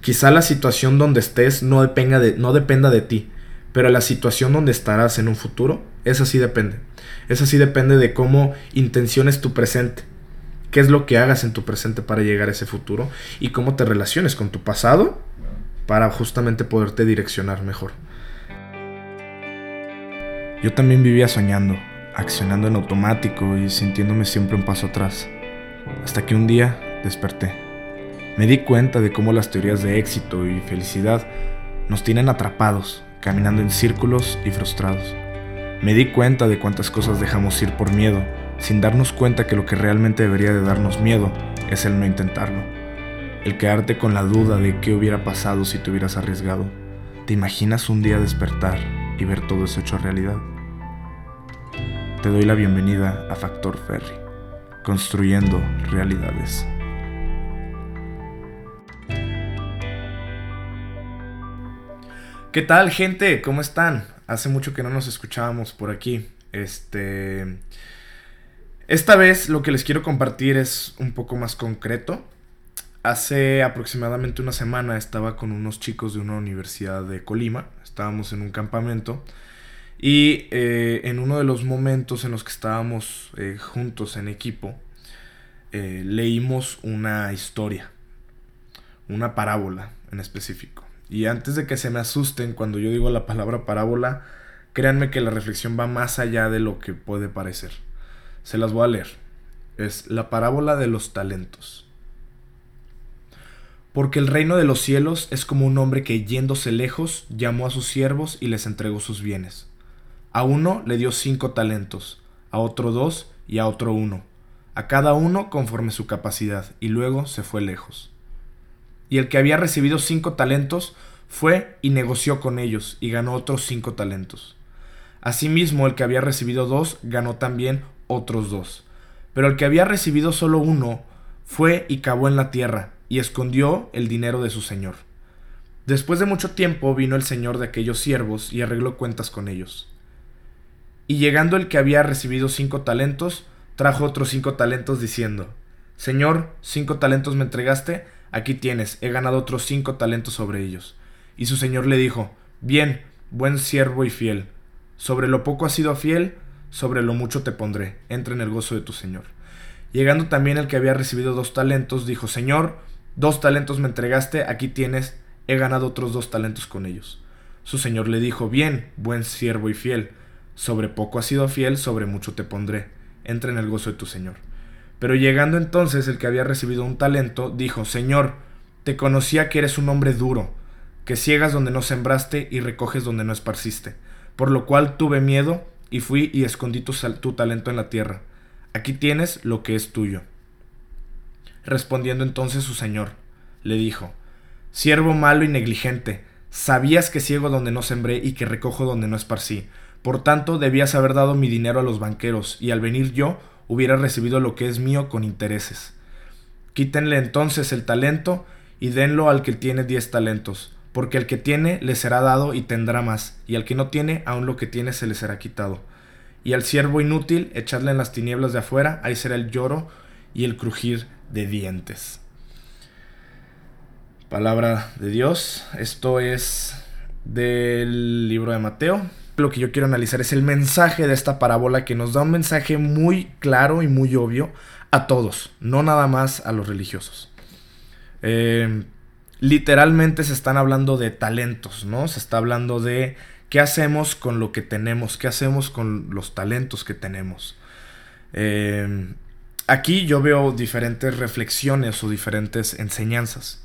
quizá la situación donde estés no dependa de, no dependa de ti, pero la situación donde estarás en un futuro, esa sí depende. Esa sí depende de cómo intenciones tu presente, qué es lo que hagas en tu presente para llegar a ese futuro y cómo te relaciones con tu pasado para justamente poderte direccionar mejor. Yo también vivía soñando, accionando en automático y sintiéndome siempre un paso atrás, hasta que un día desperté. Me di cuenta de cómo las teorías de éxito y felicidad nos tienen atrapados caminando en círculos y frustrados. Me di cuenta de cuántas cosas dejamos ir por miedo, sin darnos cuenta que lo que realmente debería de darnos miedo es el no intentarlo. El quedarte con la duda de qué hubiera pasado si te hubieras arriesgado. ¿Te imaginas un día despertar y ver todo eso hecho realidad? Te doy la bienvenida a Factor Ferry, construyendo realidades. ¿Qué tal, gente? ¿Cómo están? Hace mucho que no nos escuchábamos por aquí. Este. Esta vez lo que les quiero compartir es un poco más concreto. Hace aproximadamente una semana estaba con unos chicos de una universidad de Colima. Estábamos en un campamento. Y eh, en uno de los momentos en los que estábamos eh, juntos en equipo, eh, leímos una historia. Una parábola en específico. Y antes de que se me asusten cuando yo digo la palabra parábola, créanme que la reflexión va más allá de lo que puede parecer. Se las voy a leer. Es la parábola de los talentos. Porque el reino de los cielos es como un hombre que yéndose lejos llamó a sus siervos y les entregó sus bienes. A uno le dio cinco talentos, a otro dos y a otro uno, a cada uno conforme su capacidad, y luego se fue lejos. Y el que había recibido cinco talentos fue y negoció con ellos y ganó otros cinco talentos. Asimismo, el que había recibido dos ganó también otros dos. Pero el que había recibido solo uno fue y cavó en la tierra y escondió el dinero de su señor. Después de mucho tiempo vino el señor de aquellos siervos y arregló cuentas con ellos. Y llegando el que había recibido cinco talentos, trajo otros cinco talentos diciendo, Señor, cinco talentos me entregaste, Aquí tienes, he ganado otros cinco talentos sobre ellos. Y su señor le dijo, Bien, buen siervo y fiel. Sobre lo poco has sido fiel, sobre lo mucho te pondré. Entra en el gozo de tu señor. Llegando también el que había recibido dos talentos, dijo, Señor, dos talentos me entregaste, aquí tienes, he ganado otros dos talentos con ellos. Su señor le dijo, Bien, buen siervo y fiel. Sobre poco has sido fiel, sobre mucho te pondré. Entra en el gozo de tu señor. Pero llegando entonces el que había recibido un talento, dijo, Señor, te conocía que eres un hombre duro, que ciegas donde no sembraste y recoges donde no esparciste. Por lo cual tuve miedo y fui y escondí tu, talento en la tierra. Aquí tienes lo que es tuyo. Respondiendo entonces su señor, le dijo, Siervo malo y negligente, sabías que ciego donde no sembré y que recojo donde no esparcí. Por tanto, debías haber dado mi dinero a los banqueros, y al venir yo, hubiera recibido lo que es mío con intereses. Quítenle entonces el talento y denlo al que tiene diez talentos, porque el que tiene le será dado y tendrá más, y al que no tiene, aun lo que tiene se le será quitado. Y al siervo inútil, echadle en las tinieblas de afuera, ahí será el lloro y el crujir de dientes. Palabra de Dios, esto es del libro de Mateo, lo que yo quiero analizar es el mensaje de esta parábola que nos da un mensaje muy claro y muy obvio a todos, no nada más a los religiosos. Eh, literalmente se están hablando de talentos, ¿no? Se está hablando de qué hacemos con lo que tenemos, qué hacemos con los talentos que tenemos. Eh, aquí yo veo diferentes reflexiones o diferentes enseñanzas.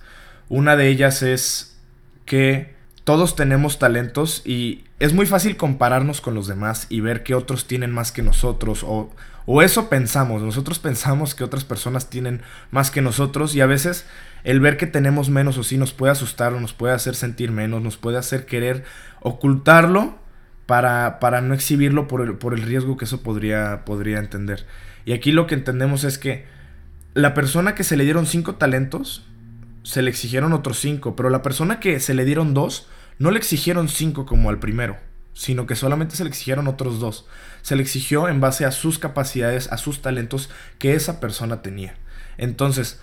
Una de ellas es que todos tenemos talentos y es muy fácil compararnos con los demás y ver que otros tienen más que nosotros o, o eso pensamos, nosotros pensamos que otras personas tienen más que nosotros y a veces el ver que tenemos menos o sí nos puede asustar o nos puede hacer sentir menos, nos puede hacer querer ocultarlo para, para no exhibirlo por el, por el riesgo que eso podría, podría entender. Y aquí lo que entendemos es que la persona que se le dieron cinco talentos, se le exigieron otros cinco, pero la persona que se le dieron dos, no le exigieron cinco como al primero, sino que solamente se le exigieron otros dos. Se le exigió en base a sus capacidades, a sus talentos que esa persona tenía. Entonces,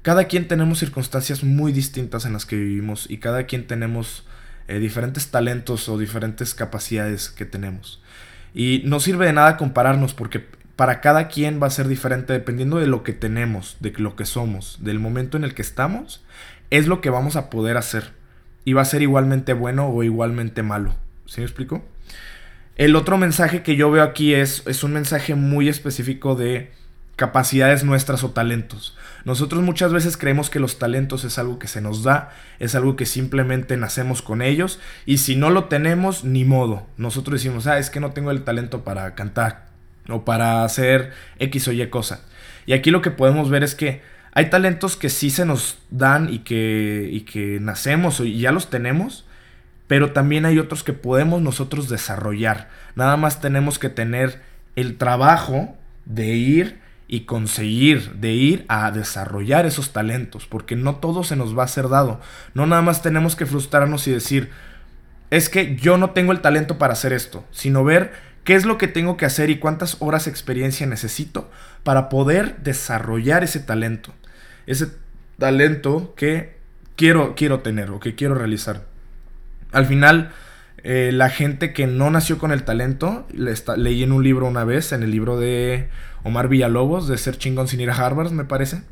cada quien tenemos circunstancias muy distintas en las que vivimos y cada quien tenemos eh, diferentes talentos o diferentes capacidades que tenemos. Y no sirve de nada compararnos porque para cada quien va a ser diferente dependiendo de lo que tenemos, de lo que somos, del momento en el que estamos, es lo que vamos a poder hacer. Y va a ser igualmente bueno o igualmente malo. ¿Sí me explico? El otro mensaje que yo veo aquí es, es un mensaje muy específico de capacidades nuestras o talentos. Nosotros muchas veces creemos que los talentos es algo que se nos da, es algo que simplemente nacemos con ellos y si no lo tenemos, ni modo. Nosotros decimos, ah, es que no tengo el talento para cantar o para hacer X o Y cosa. Y aquí lo que podemos ver es que hay talentos que sí se nos dan y que, y que nacemos y ya los tenemos, pero también hay otros que podemos nosotros desarrollar. Nada más tenemos que tener el trabajo de ir y conseguir de ir a desarrollar esos talentos, porque no todo se nos va a ser dado. No nada más tenemos que frustrarnos y decir, es que yo no tengo el talento para hacer esto, sino ver qué es lo que tengo que hacer y cuántas horas de experiencia necesito para poder desarrollar ese talento. Ese talento que quiero, quiero tener o que quiero realizar. Al final, eh, la gente que no nació con el talento, le leí en un libro una vez, en el libro de Omar Villalobos, de Ser chingón sin ir a Harvard, me parece.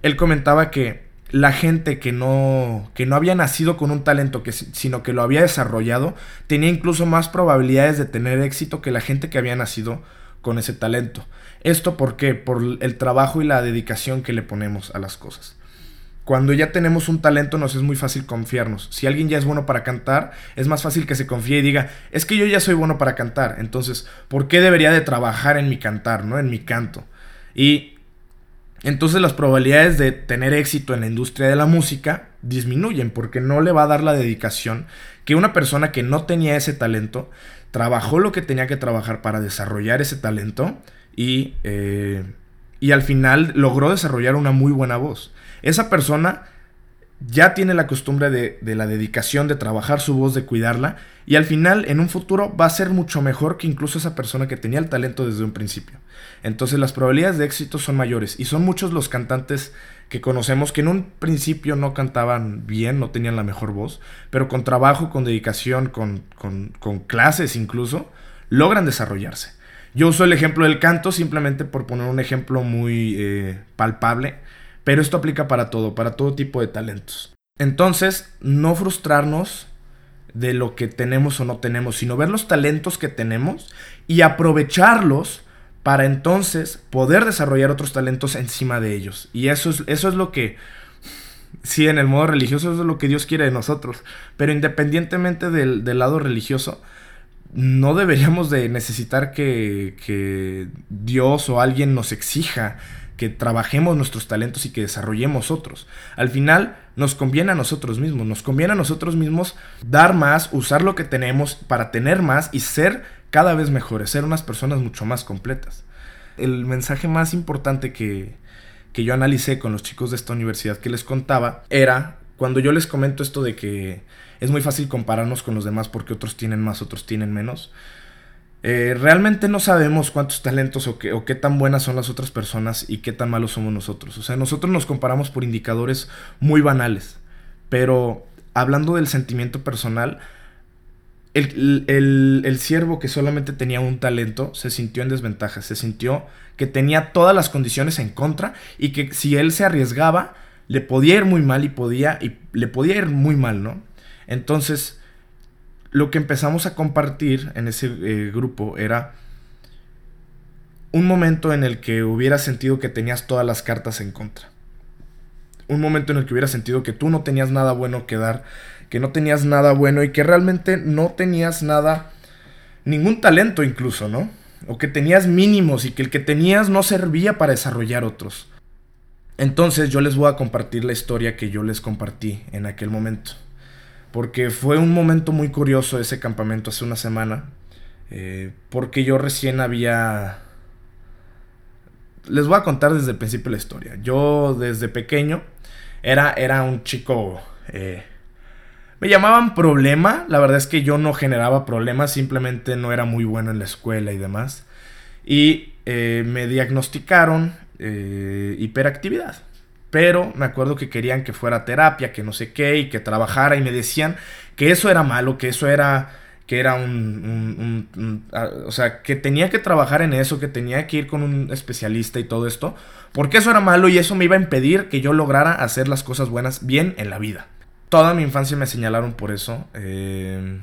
Él comentaba que la gente que no, que no había nacido con un talento, sino que lo había desarrollado, tenía incluso más probabilidades de tener éxito que la gente que había nacido con ese talento. ¿Esto por qué? Por el trabajo y la dedicación que le ponemos a las cosas. Cuando ya tenemos un talento nos es muy fácil confiarnos. Si alguien ya es bueno para cantar, es más fácil que se confíe y diga, es que yo ya soy bueno para cantar. Entonces, ¿por qué debería de trabajar en mi cantar, ¿no? En mi canto. Y entonces las probabilidades de tener éxito en la industria de la música disminuyen porque no le va a dar la dedicación que una persona que no tenía ese talento trabajó lo que tenía que trabajar para desarrollar ese talento y, eh, y al final logró desarrollar una muy buena voz esa persona ya tiene la costumbre de, la dedicación, de trabajar su voz, de cuidarla, y al final, en un futuro, va a ser mucho mejor que incluso esa persona que tenía el talento desde un principio. Entonces las probabilidades de éxito son mayores, y son muchos los cantantes que conocemos que en un principio no cantaban bien, no tenían la mejor voz, pero con trabajo, con dedicación, con, clases incluso, logran desarrollarse. Yo uso el ejemplo del canto simplemente por poner un ejemplo muy eh, palpable pero esto aplica para todo, para todo tipo de talentos. Entonces, no frustrarnos de lo que tenemos o no tenemos, sino ver los talentos que tenemos y aprovecharlos para entonces poder desarrollar otros talentos encima de ellos. Y eso es, eso es lo que, sí, en el modo religioso eso es lo que Dios quiere de nosotros. Pero independientemente del, del lado religioso, no deberíamos de necesitar que, que Dios o alguien nos exija que trabajemos nuestros talentos y que desarrollemos otros. Al final nos conviene a nosotros mismos, nos conviene a nosotros mismos dar más, usar lo que tenemos para tener más y ser cada vez mejores, ser unas personas mucho más completas. El mensaje más importante que, que yo analicé con los chicos de esta universidad que les contaba era cuando yo les comento esto de que es muy fácil compararnos con los demás porque otros tienen más, otros tienen menos. Eh, realmente no sabemos cuántos talentos o qué, o qué tan buenas son las otras personas y qué tan malos somos nosotros. O sea, nosotros nos comparamos por indicadores muy banales. Pero hablando del sentimiento personal, el, el, siervo que solamente tenía un talento se sintió en desventaja, se sintió que tenía todas las condiciones en contra y que si él se arriesgaba, le podía ir muy mal y podía, y le podía ir muy mal, ¿no? Entonces, lo que empezamos a compartir en ese eh, grupo era un momento en el que hubiera sentido que tenías todas las cartas en contra. Un momento en el que hubiera sentido que tú no tenías nada bueno que dar, que no tenías nada bueno y que realmente no tenías nada, ningún talento incluso, ¿no? O que tenías mínimos y que el que tenías no servía para desarrollar otros. Entonces yo les voy a compartir la historia que yo les compartí en aquel momento porque fue un momento muy curioso ese campamento hace una semana, eh, porque yo recién había... Les voy a contar desde el principio la historia. Yo desde pequeño era, era un chico... Eh, me llamaban problema, la verdad es que yo no generaba problemas, simplemente no era muy bueno en la escuela y demás. Y eh, me diagnosticaron hiperactividad. Pero me acuerdo que querían que fuera terapia, que no sé qué, y que trabajara, y me decían que eso era malo, que eso era que era un, o sea, que tenía que trabajar en eso, que tenía que ir con un especialista y todo esto, porque eso era malo y eso me iba a impedir que yo lograra hacer las cosas buenas bien en la vida. Toda mi infancia me señalaron por eso. Eh,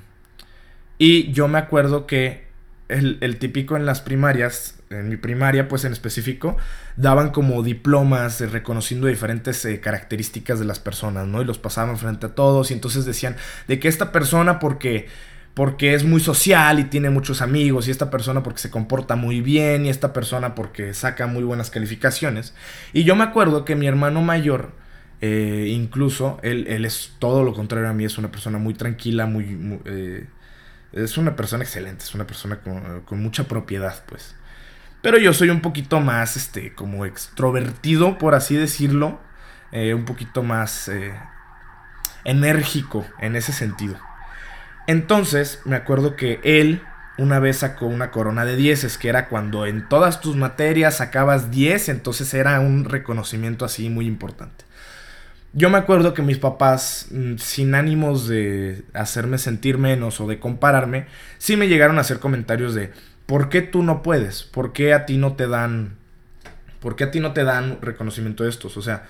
y yo me acuerdo que el, típico en las primarias, en mi primaria pues en específico, daban como diplomas reconociendo diferentes eh, características de las personas, ¿no? Y los pasaban frente a todos y entonces decían de que esta persona porque porque es muy social y tiene muchos amigos, y esta persona porque se comporta muy bien, y esta persona porque saca muy buenas calificaciones. Y yo me acuerdo que mi hermano mayor, eh, incluso, él, es todo lo contrario a mí, es una persona muy tranquila, muy... Eh, es una persona excelente, es una persona con, mucha propiedad, pues. Pero yo soy un poquito más, este, como extrovertido, por así decirlo. Eh, un poquito más enérgico en ese sentido. Entonces, me acuerdo que él una vez sacó una corona de dieces, que era cuando en todas tus materias sacabas 10, entonces era un reconocimiento así muy importante. Yo me acuerdo que mis papás, mm, sin ánimos de hacerme sentir menos o de compararme, sí me llegaron a hacer comentarios de ¿por qué tú no puedes? ¿Por qué a ti no te dan ¿Por qué a ti no te dan reconocimiento de estos? O sea,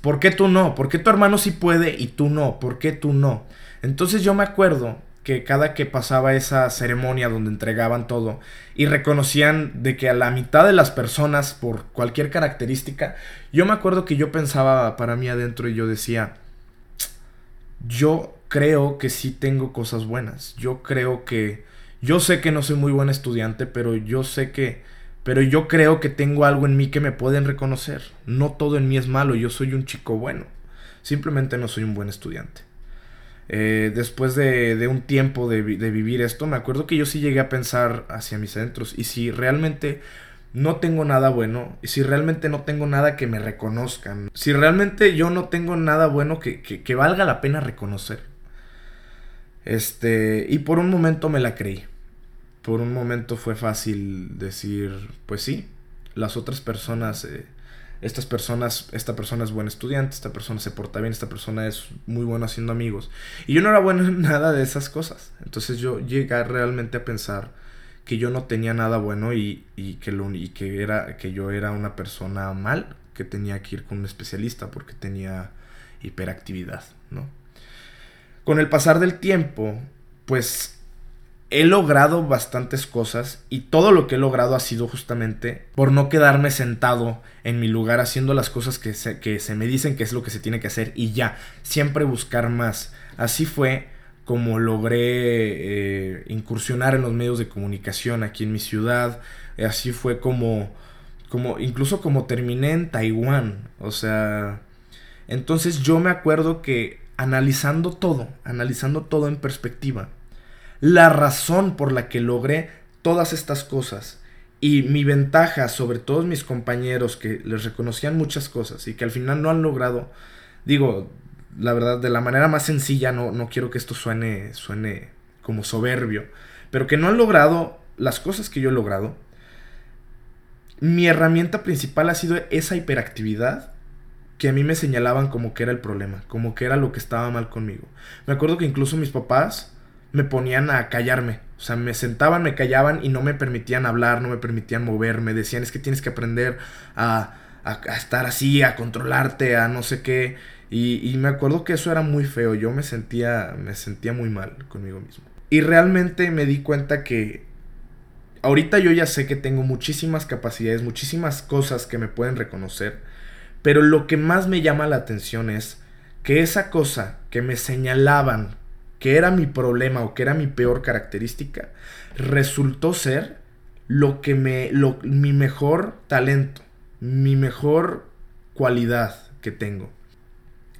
¿por qué tú no? ¿Por qué tu hermano sí puede y tú no? ¿Por qué tú no? Entonces yo me acuerdo que cada que pasaba esa ceremonia donde entregaban todo y reconocían de que a la mitad de las personas por cualquier característica, yo me acuerdo que yo pensaba para mí adentro y yo decía, yo creo que sí tengo cosas buenas, yo creo que, yo sé que no soy muy buen estudiante, pero yo sé que, pero yo creo que tengo algo en mí que me pueden reconocer, no todo en mí es malo, yo soy un chico bueno, simplemente no soy un buen estudiante. Eh, después de, un tiempo de, vivir esto, me acuerdo que yo sí llegué a pensar hacia mis centros. Y si realmente no tengo nada bueno, y si realmente no tengo nada que me reconozcan, si realmente yo no tengo nada bueno que, que valga la pena reconocer. Este, y por un momento me la creí. Por un momento fue fácil decir, pues sí, las otras personas eh, estas personas, esta persona es buen estudiante, esta persona se porta bien, esta persona es muy bueno haciendo amigos. Y yo no era bueno en nada de esas cosas. Entonces yo llegué realmente a pensar que yo no tenía nada bueno y, que, lo, y que, era, que yo era una persona mal, que tenía que ir con un especialista porque tenía hiperactividad, ¿no? Con el pasar del tiempo, pues he logrado bastantes cosas y todo lo que he logrado ha sido justamente por no quedarme sentado en mi lugar haciendo las cosas que se, me dicen que es lo que se tiene que hacer y ya, siempre buscar más. Así fue como logré eh, incursionar en los medios de comunicación aquí en mi ciudad, así fue como, como, incluso como terminé en Taiwán, o sea, entonces yo me acuerdo que analizando todo, analizando todo en perspectiva, la razón por la que logré todas estas cosas y mi ventaja sobre todos mis compañeros que les reconocían muchas cosas y que al final no han logrado, digo, la verdad, de la manera más sencilla, no, no quiero que esto suene, suene como soberbio, pero que no han logrado las cosas que yo he logrado, mi herramienta principal ha sido esa hiperactividad que a mí me señalaban como que era el problema, como que era lo que estaba mal conmigo. Me acuerdo que incluso mis papás me ponían a callarme. O sea, me sentaban, me callaban y no me permitían hablar, no me permitían moverme. Decían, es que tienes que aprender a, estar así, a controlarte, a no sé qué. Y, y, me acuerdo que eso era muy feo. Yo me sentía, me sentía muy mal conmigo mismo. Y realmente me di cuenta que ahorita yo ya sé que tengo muchísimas capacidades, muchísimas cosas que me pueden reconocer. Pero lo que más me llama la atención es que esa cosa que me señalaban que era mi problema o que era mi peor característica, resultó ser lo que me, lo, mi mejor talento, mi mejor cualidad que tengo.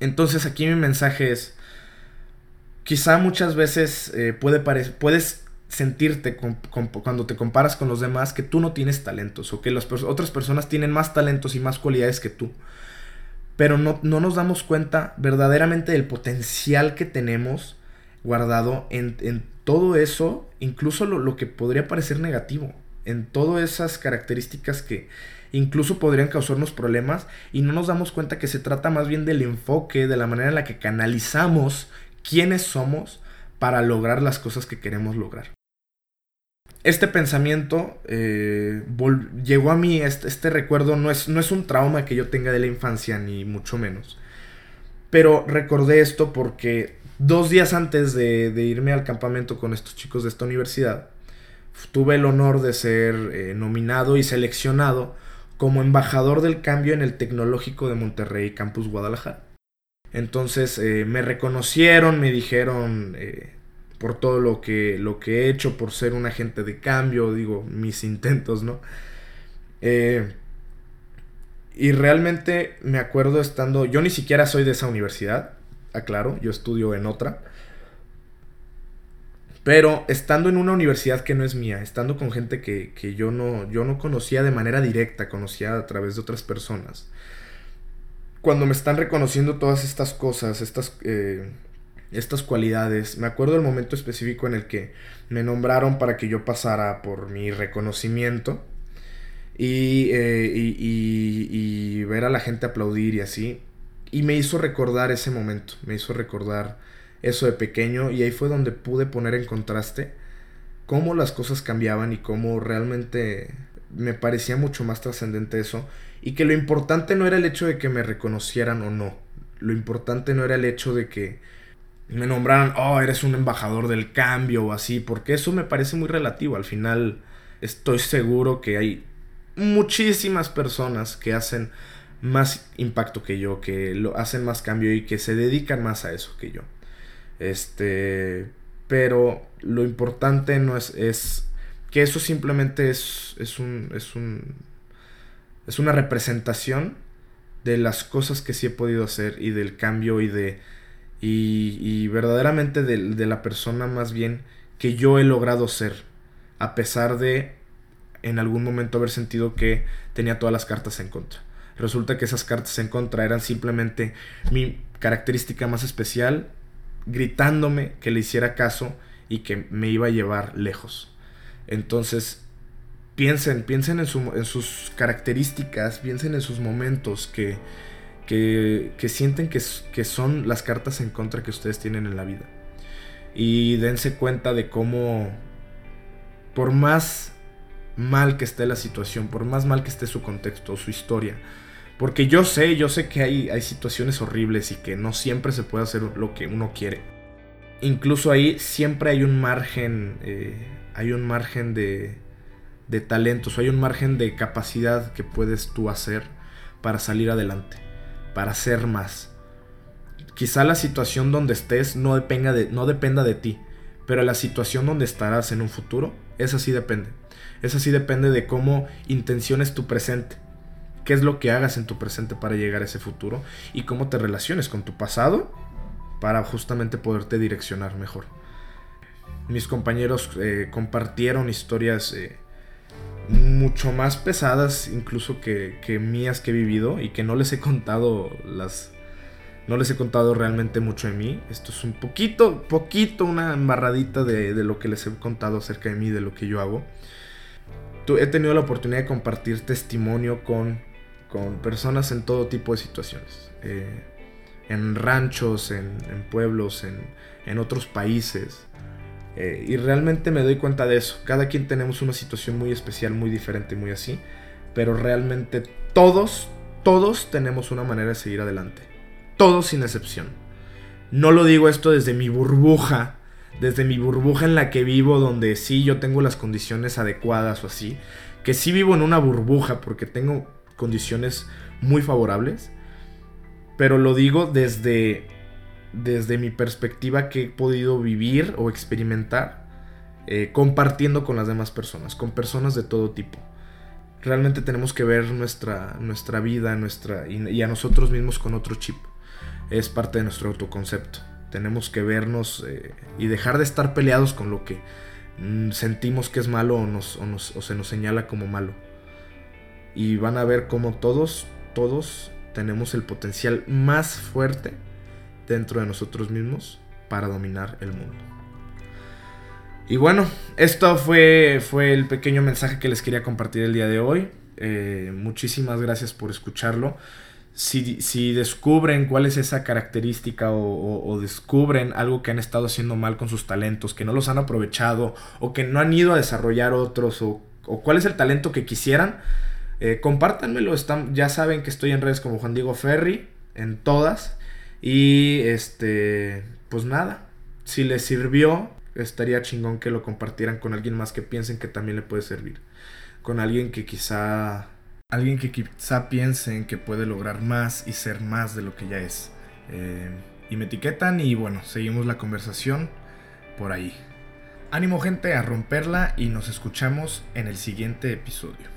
Entonces aquí mi mensaje es, quizá muchas veces eh, puede puedes sentirte cuando te comparas con los demás que tú no tienes talentos o que las otras personas tienen más talentos y más cualidades que tú. Pero no, no nos damos cuenta verdaderamente del potencial que tenemos guardado en, todo eso, incluso lo, que podría parecer negativo, en todas esas características que incluso podrían causarnos problemas y no nos damos cuenta que se trata más bien del enfoque, de la manera en la que canalizamos quiénes somos para lograr las cosas que queremos lograr. Este pensamiento eh, llegó a mí, este, este, recuerdo no es, no es un trauma que yo tenga de la infancia, ni mucho menos. Pero recordé esto porque dos días antes de, irme al campamento con estos chicos de esta universidad, tuve el honor de ser eh, nominado y seleccionado como embajador del cambio en el Tecnológico de Monterrey, Campus Guadalajara. Entonces eh, me reconocieron, me dijeron eh, por todo lo que, lo que he hecho, por ser un agente de cambio, digo, mis intentos, ¿no? y realmente me acuerdo estando, yo ni siquiera soy de esa universidad, aclaro, yo estudio en otra. Pero estando en una universidad que no es mía, estando con gente que, yo, no, yo no conocía de manera directa, conocía a través de otras personas. Cuando me están reconociendo todas estas cosas, estas, eh, estas cualidades, me acuerdo del momento específico en el que me nombraron para que yo pasara por mi reconocimiento. Y, eh, y, ver a la gente aplaudir y así. Y me hizo recordar ese momento, me hizo recordar eso de pequeño y ahí fue donde pude poner en contraste cómo las cosas cambiaban y cómo realmente me parecía mucho más trascendente eso y que lo importante no era el hecho de que me reconocieran o no, lo importante no era el hecho de que me nombraran, oh, eres un embajador del cambio o así, porque eso me parece muy relativo, al final estoy seguro que hay muchísimas personas que hacen más impacto que yo, que lo hacen más cambio y que se dedican más a eso que yo. Este, pero lo importante no es, es que eso simplemente es, es un, es un, es una representación de las cosas que sí he podido hacer y del cambio y de, y, y verdaderamente de, de la persona más bien que yo he logrado ser, a pesar de en algún momento haber sentido que tenía todas las cartas en contra. Resulta que esas cartas en contra eran simplemente mi característica más especial, gritándome que le hiciera caso y que me iba a llevar lejos. Entonces, piensen, piensen en, sus características, piensen en sus momentos que, que, sienten que, que son las cartas en contra que ustedes tienen en la vida. Y dense cuenta de cómo, por más mal que esté la situación, por más mal que esté su contexto o su historia, porque yo sé, yo sé que hay, hay situaciones horribles y que no siempre se puede hacer lo que uno quiere. Incluso ahí siempre hay un margen, eh, hay un margen de, de talentos, hay un margen de capacidad que puedes tú hacer para salir adelante, para hacer más. Quizá la situación donde estés no dependa de, no dependa de ti, pero la situación donde estarás en un futuro, esa sí depende. Esa sí depende de cómo intenciones tu presente qué es lo que hagas en tu presente para llegar a ese futuro y cómo te relaciones con tu pasado para justamente poderte direccionar mejor. Mis compañeros eh, compartieron historias eh, mucho más pesadas incluso que, mías que he vivido y que no les he contado las... No les he contado realmente mucho de mí. Esto es un poquito, poquito, una embarradita de, de lo que les he contado acerca de mí, de lo que yo hago. He tenido la oportunidad de compartir testimonio con con personas en todo tipo de situaciones. Eh, en ranchos, en, pueblos, en, otros países. Eh, y realmente me doy cuenta de eso. Cada quien tenemos una situación muy especial, muy diferente, muy así. Pero realmente todos, todos tenemos una manera de seguir adelante. Todos sin excepción. No lo digo esto desde mi burbuja, desde mi burbuja en la que vivo, donde sí yo tengo las condiciones adecuadas o así. Que sí vivo en una burbuja porque tengo condiciones muy favorables. Pero lo digo desde, desde mi perspectiva que he podido vivir o experimentar eh, compartiendo con las demás personas, con personas de todo tipo. Realmente tenemos que ver nuestra, nuestra vida nuestra, y, a nosotros mismos con otro chip. Es parte de nuestro autoconcepto. Tenemos que vernos eh, y dejar de estar peleados con lo que mm, sentimos que es malo o, nos, o se nos señala como malo y van a ver cómo todos, todos tenemos el potencial más fuerte dentro de nosotros mismos para dominar el mundo. Y bueno, esto fue, fue el pequeño mensaje que les quería compartir el día de hoy. Eh, muchísimas gracias por escucharlo. Si, si, descubren cuál es esa característica o, descubren algo que han estado haciendo mal con sus talentos, que no los han aprovechado o que no han ido a desarrollar otros o, cuál es el talento que quisieran, eh, compártanmelo. Están, ya saben que estoy en redes como Juan Diego Ferri, en todas. Y este, pues nada, si les sirvió, estaría chingón que lo compartieran con alguien más que piensen que también le puede servir. Con alguien que quizá alguien que quizá piensen que puede lograr más y ser más de lo que ya es. Eh, y me etiquetan y bueno, seguimos la conversación por ahí. Ánimo gente a romperla y nos escuchamos en el siguiente episodio.